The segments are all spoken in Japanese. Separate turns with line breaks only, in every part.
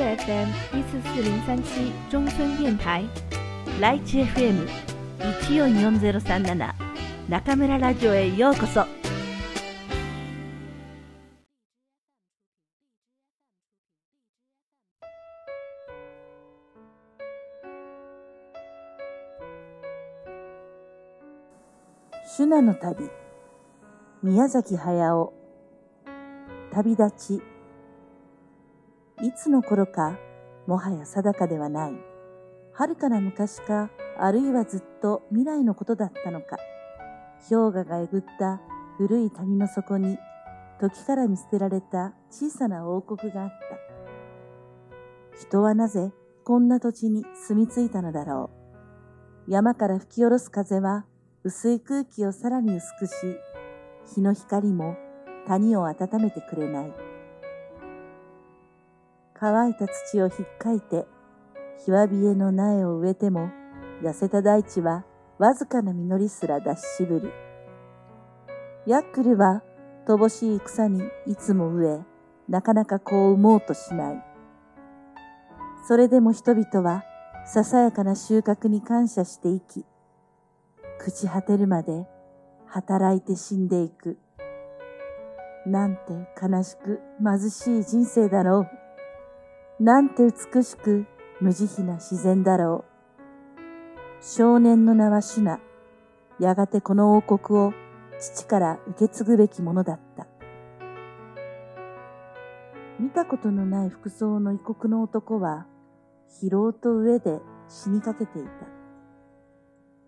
FM 一四四零三七中村電台ライチ FM 一四四ゼロ三七中村ラジオへようこそ。
シュナの旅宮崎駿旅立ちいつの頃かもはや定かではない。遥かな昔かあるいはずっと未来のことだったのか。氷河がえぐった古い谷の底に時から見捨てられた小さな王国があった。人はなぜこんな土地に住み着いたのだろう。山から吹き下ろす風は薄い空気をさらに薄くし、日の光も谷を温めてくれない。乾いた土をひっかいて、日は冷えの苗を植えても、痩せた大地はわずかな実りすら出ししぶる。ヤックルは乏しい草にいつも植え、なかなかこう産もうとしない。それでも人々はささやかな収穫に感謝して生き、朽ち果てるまで働いて死んでいく。なんて悲しく貧しい人生だろう。なんて美しく無慈悲な自然だろう。少年の名はシュナ。やがてこの王国を父から受け継ぐべきものだった。見たことのない服装の異国の男は疲労と上で死にかけてい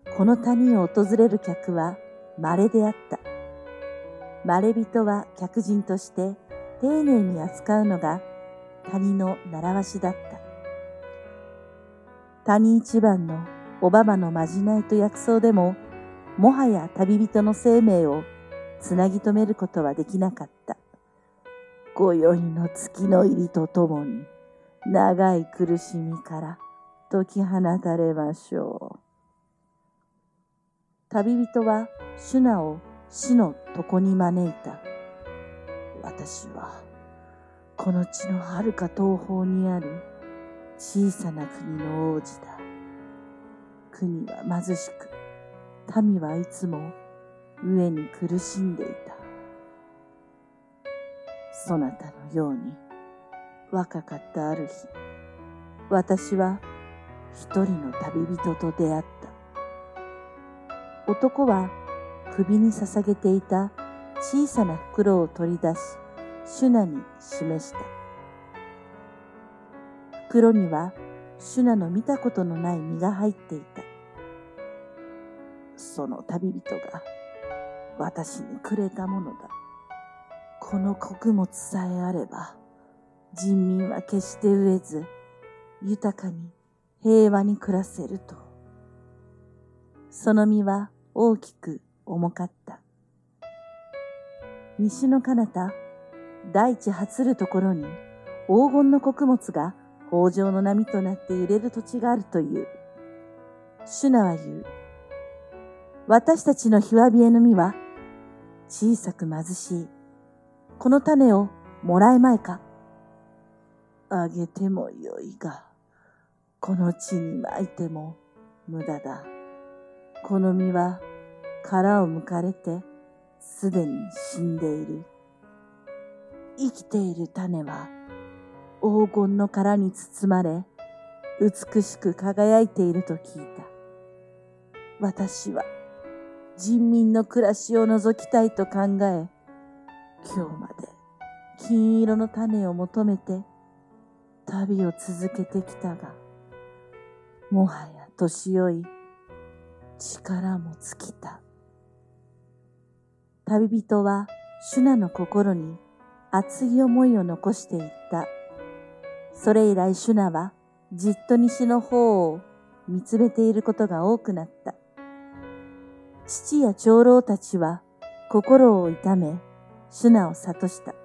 た。この谷を訪れる客は稀であった。稀人は客人として丁寧に扱うのが谷の習わしだった。谷一番のおばばのまじないと薬草でも、もはや旅人の生命をつなぎ止めることはできなかった。今宵の月の入りとともに、長い苦しみから解き放たれましょう。旅人はシュナを死の床に招いた。私は、この地の遥か東方にある小さな国の王子だ。国は貧しく、民はいつも飢えに苦しんでいた。そなたのように若かったある日、私は一人の旅人と出会った。男は首に捧げていた小さな袋を取り出し、シュナに示した。袋にはシュナの見たことのない実が入っていた。その旅人が私にくれたものだ。この穀物さえあれば、人民は決して飢えず、豊かに平和に暮らせると。その実は大きく重かった。西の彼方、大地発るところに黄金の穀物が豊穣の波となって揺れる土地があるという。シュナは言う。私たちの日わびえの実は小さく貧しい。この種をもらえまいかあげてもよいが、この地にまいても無駄だ。この実は殻を剥かれてすでに死んでいる。生きている種は黄金の殻に包まれ美しく輝いていると聞いた。私は人民の暮らしを覗きたいと考え、今日まで金色の種を求めて旅を続けてきたが、もはや年老い、力も尽きた。旅人はシュナの心に熱い思いを残していった。それ以来シュナはじっと西の方を見つめていることが多くなった。父や長老たちは心を痛め、シュナを諭した。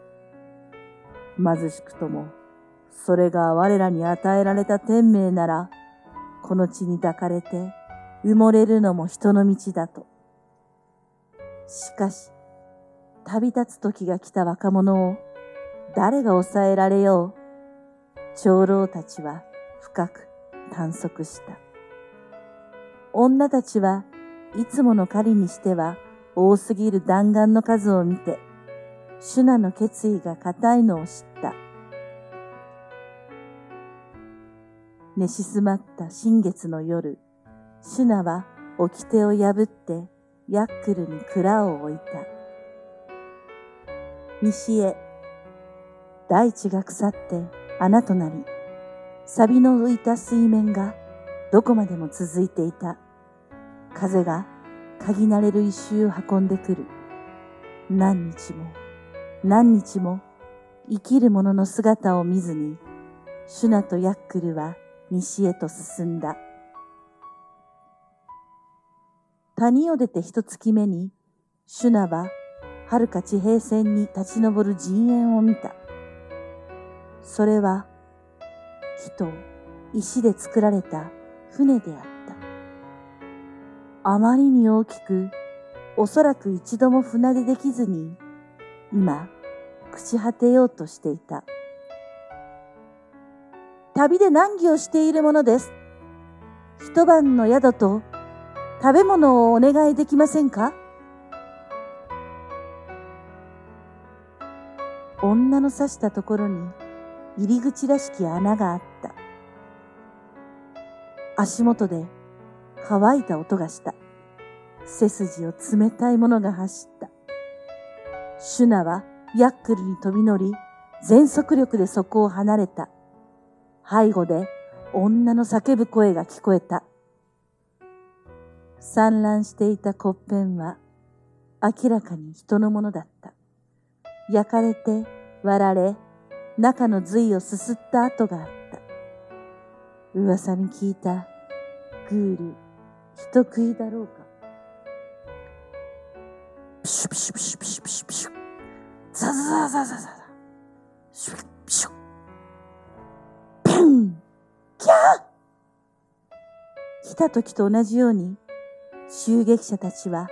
貧しくとも、それが我らに与えられた天命なら、この地に抱かれて埋もれるのも人の道だと。しかし、旅立つ時が来た若者を誰が抑えられよう。長老たちは深く探索した。女たちはいつもの狩りにしては多すぎる弾丸の数を見て、シュナの決意が固いのを知った。寝静まった新月の夜、シュナは掟を破ってヤックルに蔵を置いた。西へ、大地が腐って穴となり、錆の浮いた水面がどこまでも続いていた。風が鍵慣れる石を運んでくる。何日も、何日も生きる者の姿を見ずに、シュナとヤックルは西へと進んだ。谷を出て一月目に、シュナは遥か地平線に立ち上る陣営を見た。それは木と石で作られた船であった。あまりに大きく、おそらく一度も船出できずに、今、朽ち果てようとしていた。旅で難儀をしているものです。一晩の宿と食べ物をお願いできませんか？女の刺したところに入り口らしき穴があった。足元で乾いた音がした。背筋を冷たいものが走った。シュナはヤックルに飛び乗り、全速力でそこを離れた。背後で女の叫ぶ声が聞こえた。散乱していた骨片は明らかに人のものだった。焼かれて割られ、中の髄をすすった跡があった。噂に聞いたグール、人食いだろうか。ピシュピシュピシュピシュピシュピシュ。ザザザザザザザ。シュッピシュッ。キャー来た時と同じように、襲撃者たちは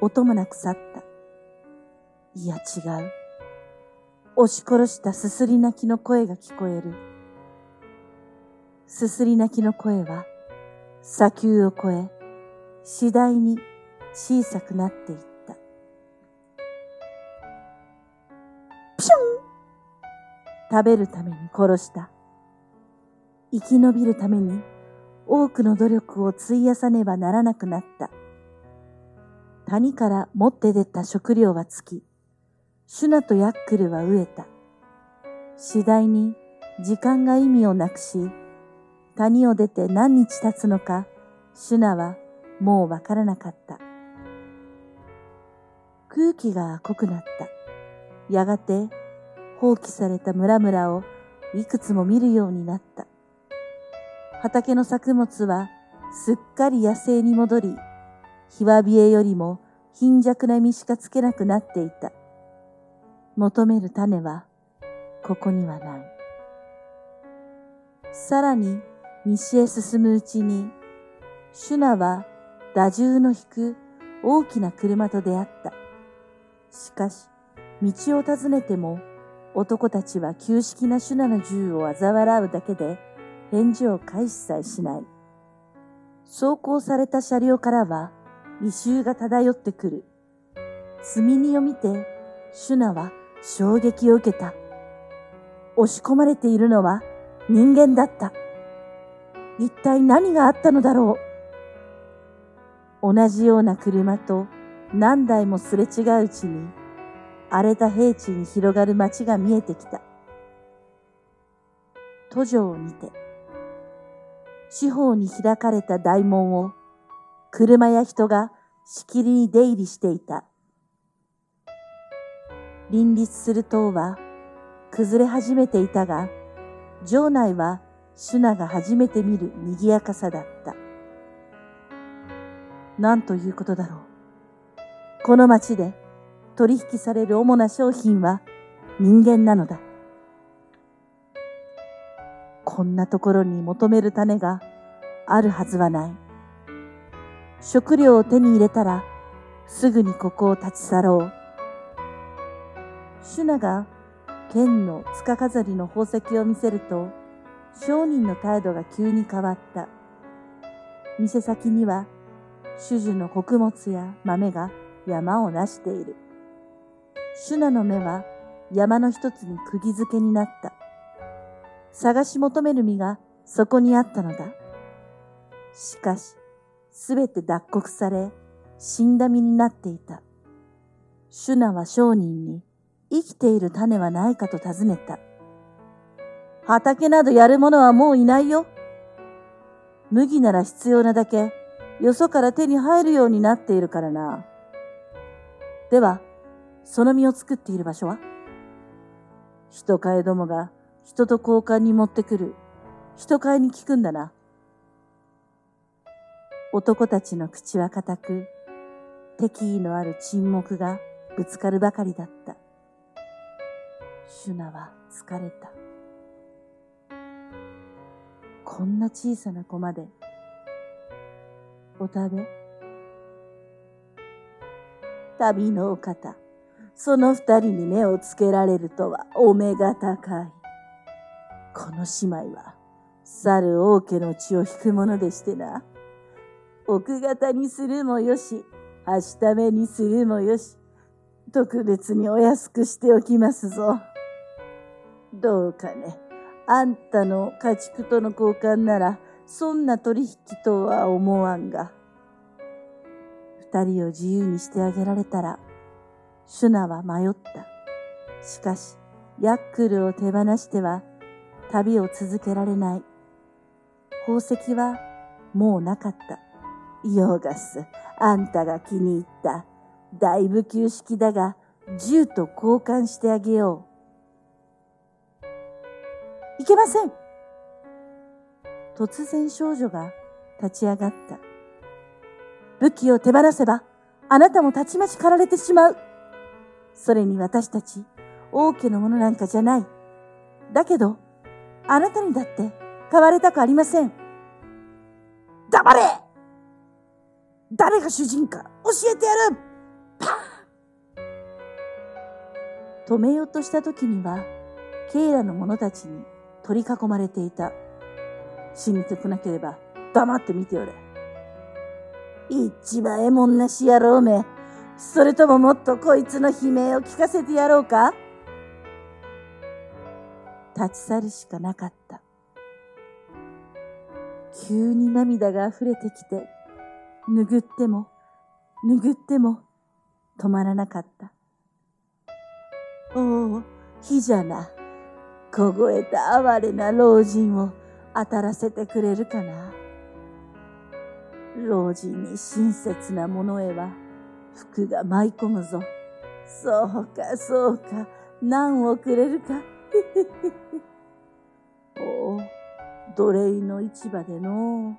音もなく去った。いや違う。押し殺したすすり泣きの声が聞こえる。すすり泣きの声は砂丘を越え、次第に小さくなっていった。ピション食べるために殺した。生き延びるために多くの努力を費やさねばならなくなった。谷から持って出た食料は尽き、シュナとヤックルは飢えた。次第に時間が意味をなくし、谷を出て何日経つのか、シュナはもうわからなかった。空気が濃くなった。やがて放棄された村々をいくつも見るようになった。畑の作物はすっかり野生に戻り、ひわびえよりも貧弱な実しかつけなくなっていた。求める種はここにはない。さらに西へ進むうちに、シュナは打銃の引く大きな車と出会った。しかし、道を尋ねても男たちは旧式なシュナの銃を嘲笑うだけで返事を返しさえしない。走行された車両からは異臭が漂ってくる。積み荷を見て、シュナは衝撃を受けた。押し込まれているのは人間だった。一体何があったのだろう。同じような車と何台もすれ違ううちに、荒れた平地に広がる街が見えてきた。途上を見て、四方に開かれた大門を車や人がしきりに出入りしていた。林立する塔は崩れ始めていたが、城内はシュナが初めて見る賑やかさだった。何ということだろう。この町で取引される主な商品は人間なのだ。こんなところに求める種があるはずはない。食料を手に入れたらすぐにここを立ち去ろう。シュナが剣の塚飾りの宝石を見せると、商人の態度が急に変わった。店先には、種々の穀物や豆が山をなしている。シュナの目は山の一つに釘付けになった。探し求める実がそこにあったのだ。しかし、すべて脱穀され、死んだ実になっていた。シュナは商人に、生きている種はないかと尋ねた。畑などやる者はもういないよ。麦なら必要なだけ、よそから手に入るようになっているからな。では、その実を作っている場所は？人飼いどもが人と交換に持ってくる。人飼いに聞くんだな。男たちの口は固く、敵意のある沈黙がぶつかるばかりだった。シュナは疲れた。こんな小さな子まで、お食べ？旅のお方、その二人に目をつけられるとはお目が高い。この姉妹は、猿王家の血を引くものでしてな。奥方にするもよし、はしためにするもよし、特別にお安くしておきますぞ。どうかね、あんたの家畜との交換なら、そんな取引とは思わんが。二人を自由にしてあげられたら、シュナは迷った。しかし、ヤックルを手放しては、旅を続けられない。宝石はもうなかった。ヨーガス、あんたが気に入った。だいぶ旧式だが、銃と交換してあげよう。いけません突然少女が立ち上がった。武器を手放せば、あなたもたちまち駆られてしまう。それに私たち、王家のものなんかじゃない。だけど、あなたにだって変われたくありません。黙れ誰が主人か教えてやるパン止めようとした時には、ケイラの者たちに取り囲まれていた。死にてくなければ黙って見ておれ。一番えもんなし野郎め。それとももっとこいつの悲鳴を聞かせてやろうか立ち去るしかなかった。急に涙が溢れてきて、拭っても、拭っても、止まらなかった。おお、火じゃな。凍えた哀れな老人を当たらせてくれるかな？老人に親切な者へは、服が舞い込むぞ。そうか、そうか、何をくれるか？おお、奴隷の市場での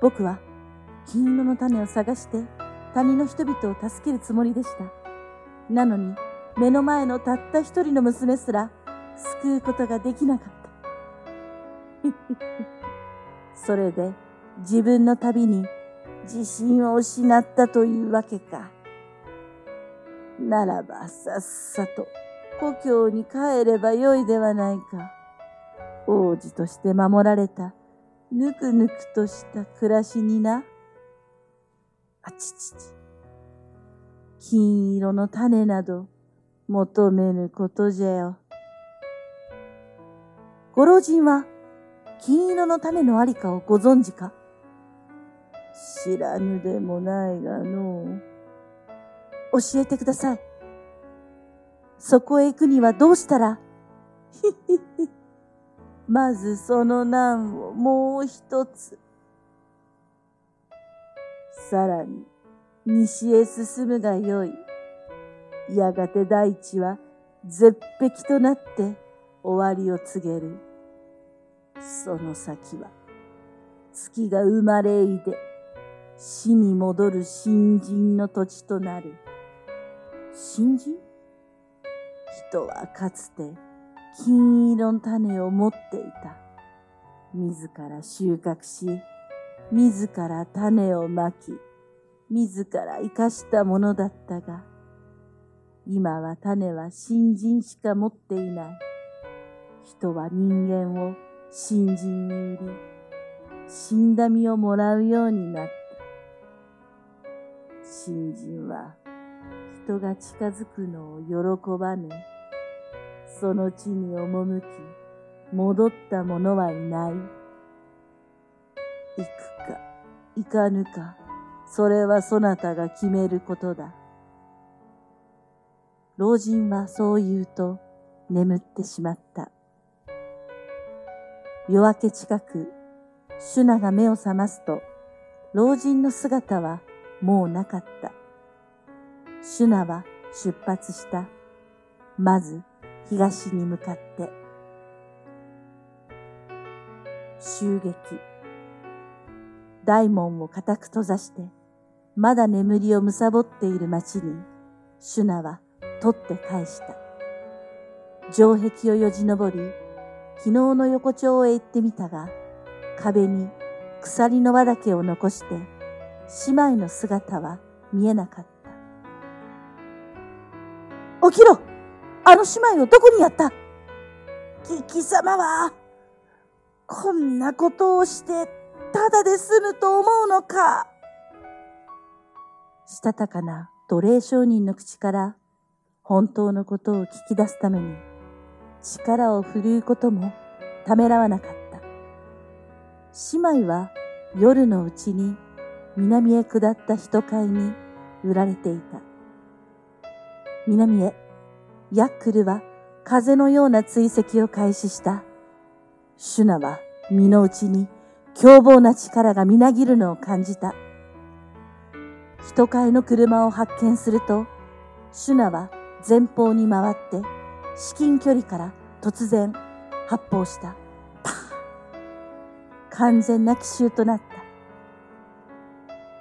僕は金色の種を探して谷の人々を助けるつもりでした。なのに目の前のたった一人の娘すら救うことができなかった。それで自分の旅に自信を失ったというわけか。ならばさっさと故郷に帰ればよいではないか。王子として守られた、ぬくぬくとした暮らしにな。あちちち。金色の種など求めぬことじゃよ。ご老人は金色の種のありかをご存知か？知らぬでもないがの教えてください。そこへ行くにはどうしたら？ひひひ。まずその難をもう一つ。さらに、西へ進むがよい。やがて大地は絶壁となって終わりを告げる。その先は、月が生まれいで、死に戻る新人の土地となる。新人？人はかつて金色の種を持っていた。自ら収穫し、自ら種をまき、自ら生かしたものだったが、今は種は新人しか持っていない。人は人間を新人に売り、死んだ身をもらうようになった。新人は人が近づくのを喜ばぬ。その地に赴き、戻った者はいない。行くか、行かぬか、それはそなたが決めることだ。老人はそう言うと眠ってしまった。夜明け近く、シュナが目を覚ますと、老人の姿はもうなかった。シュナは出発した。まず東に向かって。襲撃。大門を固く閉ざして、まだ眠りを貪っている町に、シュナは取って返した。城壁をよじ登り、昨日の横丁へ行ってみたが、壁に鎖の輪だけを残して、姉妹の姿は見えなかった。起きろ!あの姉妹をどこにやった?貴貴様は、こんなことをして、ただで済むと思うのか。したたかな奴隷商人の口から本当のことを聞き出すために力を振るうこともためらわなかった。姉妹は夜のうちに南へ下った人買いに売られていた。南へ、ヤックルは風のような追跡を開始した。シュナは身の内に凶暴な力がみなぎるのを感じた。人買いの車を発見すると、シュナは前方に回って至近距離から突然発砲した。パ ー完全な奇襲となった。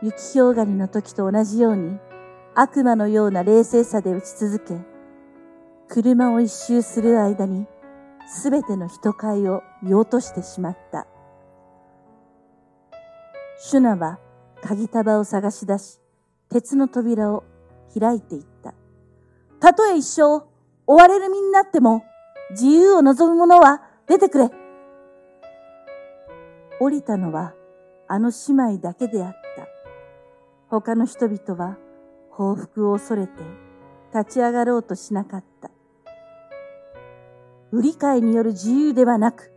雪氷狩りの時と同じように悪魔のような冷静さで撃ち続け、車を一周する間にすべての人買いを酔としてしまった。シュナは鍵束を探し出し、鉄の扉を開いていった。たとえ一生追われる身になっても自由を望む者は出てくれ。降りたのはあの姉妹だけであった。他の人々は報復を恐れて立ち上がろうとしなかった。売り買いによる自由ではなく、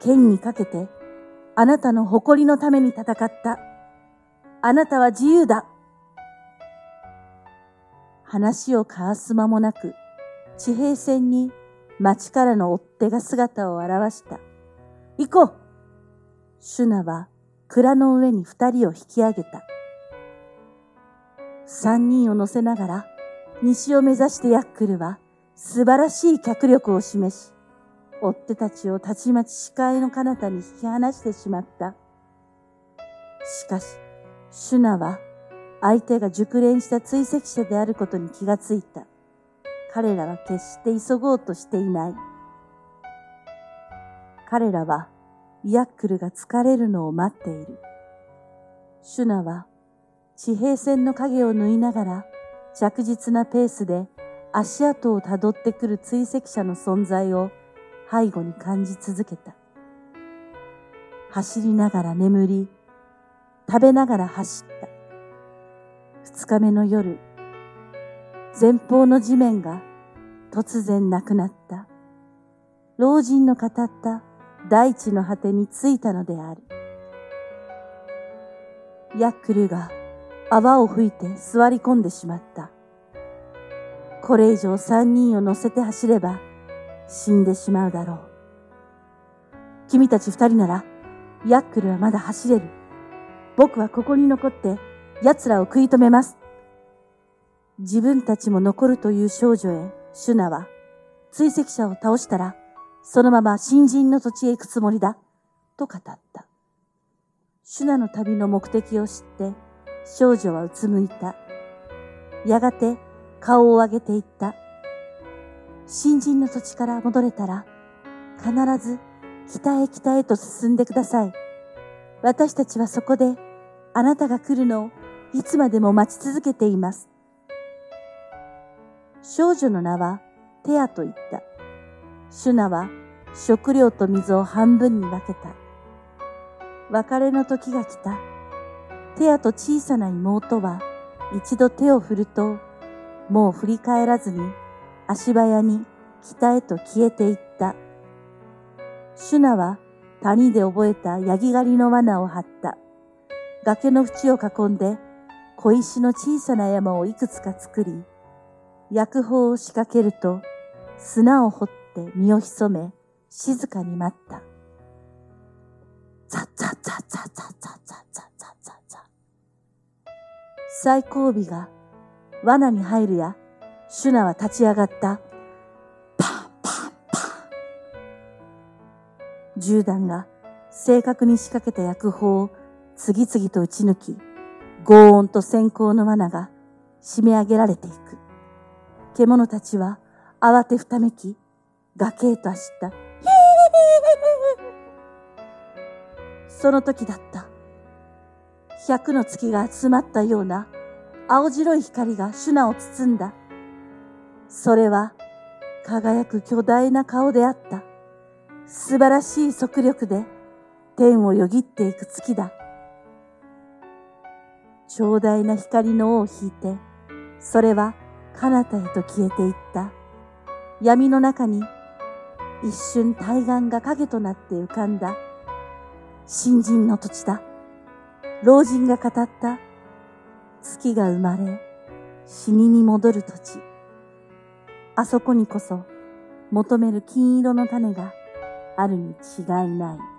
剣にかけてあなたの誇りのために戦った。あなたは自由だ。話を交わす間もなく、地平線に町からの追っ手が姿を現した。行こうシュナは蔵の上に二人を引き上げた。三人を乗せながら西を目指してヤックルは素晴らしい脚力を示し、追っ手たちをたちまち視界の彼方に引き離してしまった。しかし、シュナは相手が熟練した追跡者であることに気がついた。彼らは決して急ごうとしていない。彼らはヤックルが疲れるのを待っている。シュナは地平線の影を縫いながら着実なペースで足跡をたどってくる追跡者の存在を背後に感じ続けた。走りながら眠り、食べながら走った。二日目の夜、前方の地面が突然なくなった。老人の語った大地の果てに着いたのである。ヤックルが泡を吹いて座り込んでしまった。これ以上三人を乗せて走れば死んでしまうだろう。君たち二人ならヤックルはまだ走れる。僕はここに残って奴らを食い止めます。自分たちも残るという少女へ、シュナは、追跡者を倒したら、そのまま新人の土地へ行くつもりだ、と語った。シュナの旅の目的を知って、少女はうつむいた。やがて顔を上げていった。新人の土地から戻れたら、必ず北へ北へと進んでください。私たちはそこであなたが来るのをいつまでも待ち続けています。少女の名はテアと言った。シュナは食料と水を半分に分けた。別れの時が来た。テアと小さな妹は一度手を振ると、もう振り返らずに足早に北へと消えていった。シュナは谷で覚えたヤギ狩りの罠を張った。崖の縁を囲んで小石の小さな山をいくつか作り、薬法を仕掛けると砂を掘って身を潜め静かに待った。ザッザッザッザッザッザッザッザッザッザッザッ。最後尾が罠に入るや、シュナは立ち上がった。パンパンパン銃弾が正確に仕掛けた薬砲を次々と撃ち抜き、轟音と閃光の罠が締め上げられていく。獣たちは慌てふためき、崖へと走った。その時だった。百の月が集まったような青白い光がシュナを包んだ。それは輝く巨大な顔であった。素晴らしい速力で天をよぎっていく月だ。長大な光の尾を引いて、それは彼方へと消えていった。闇の中に一瞬対岸が影となって浮かんだ。新人の土地だ。老人が語った月が生まれ、死にに戻る土地。あそこにこそ求める金色の種があるに違いない。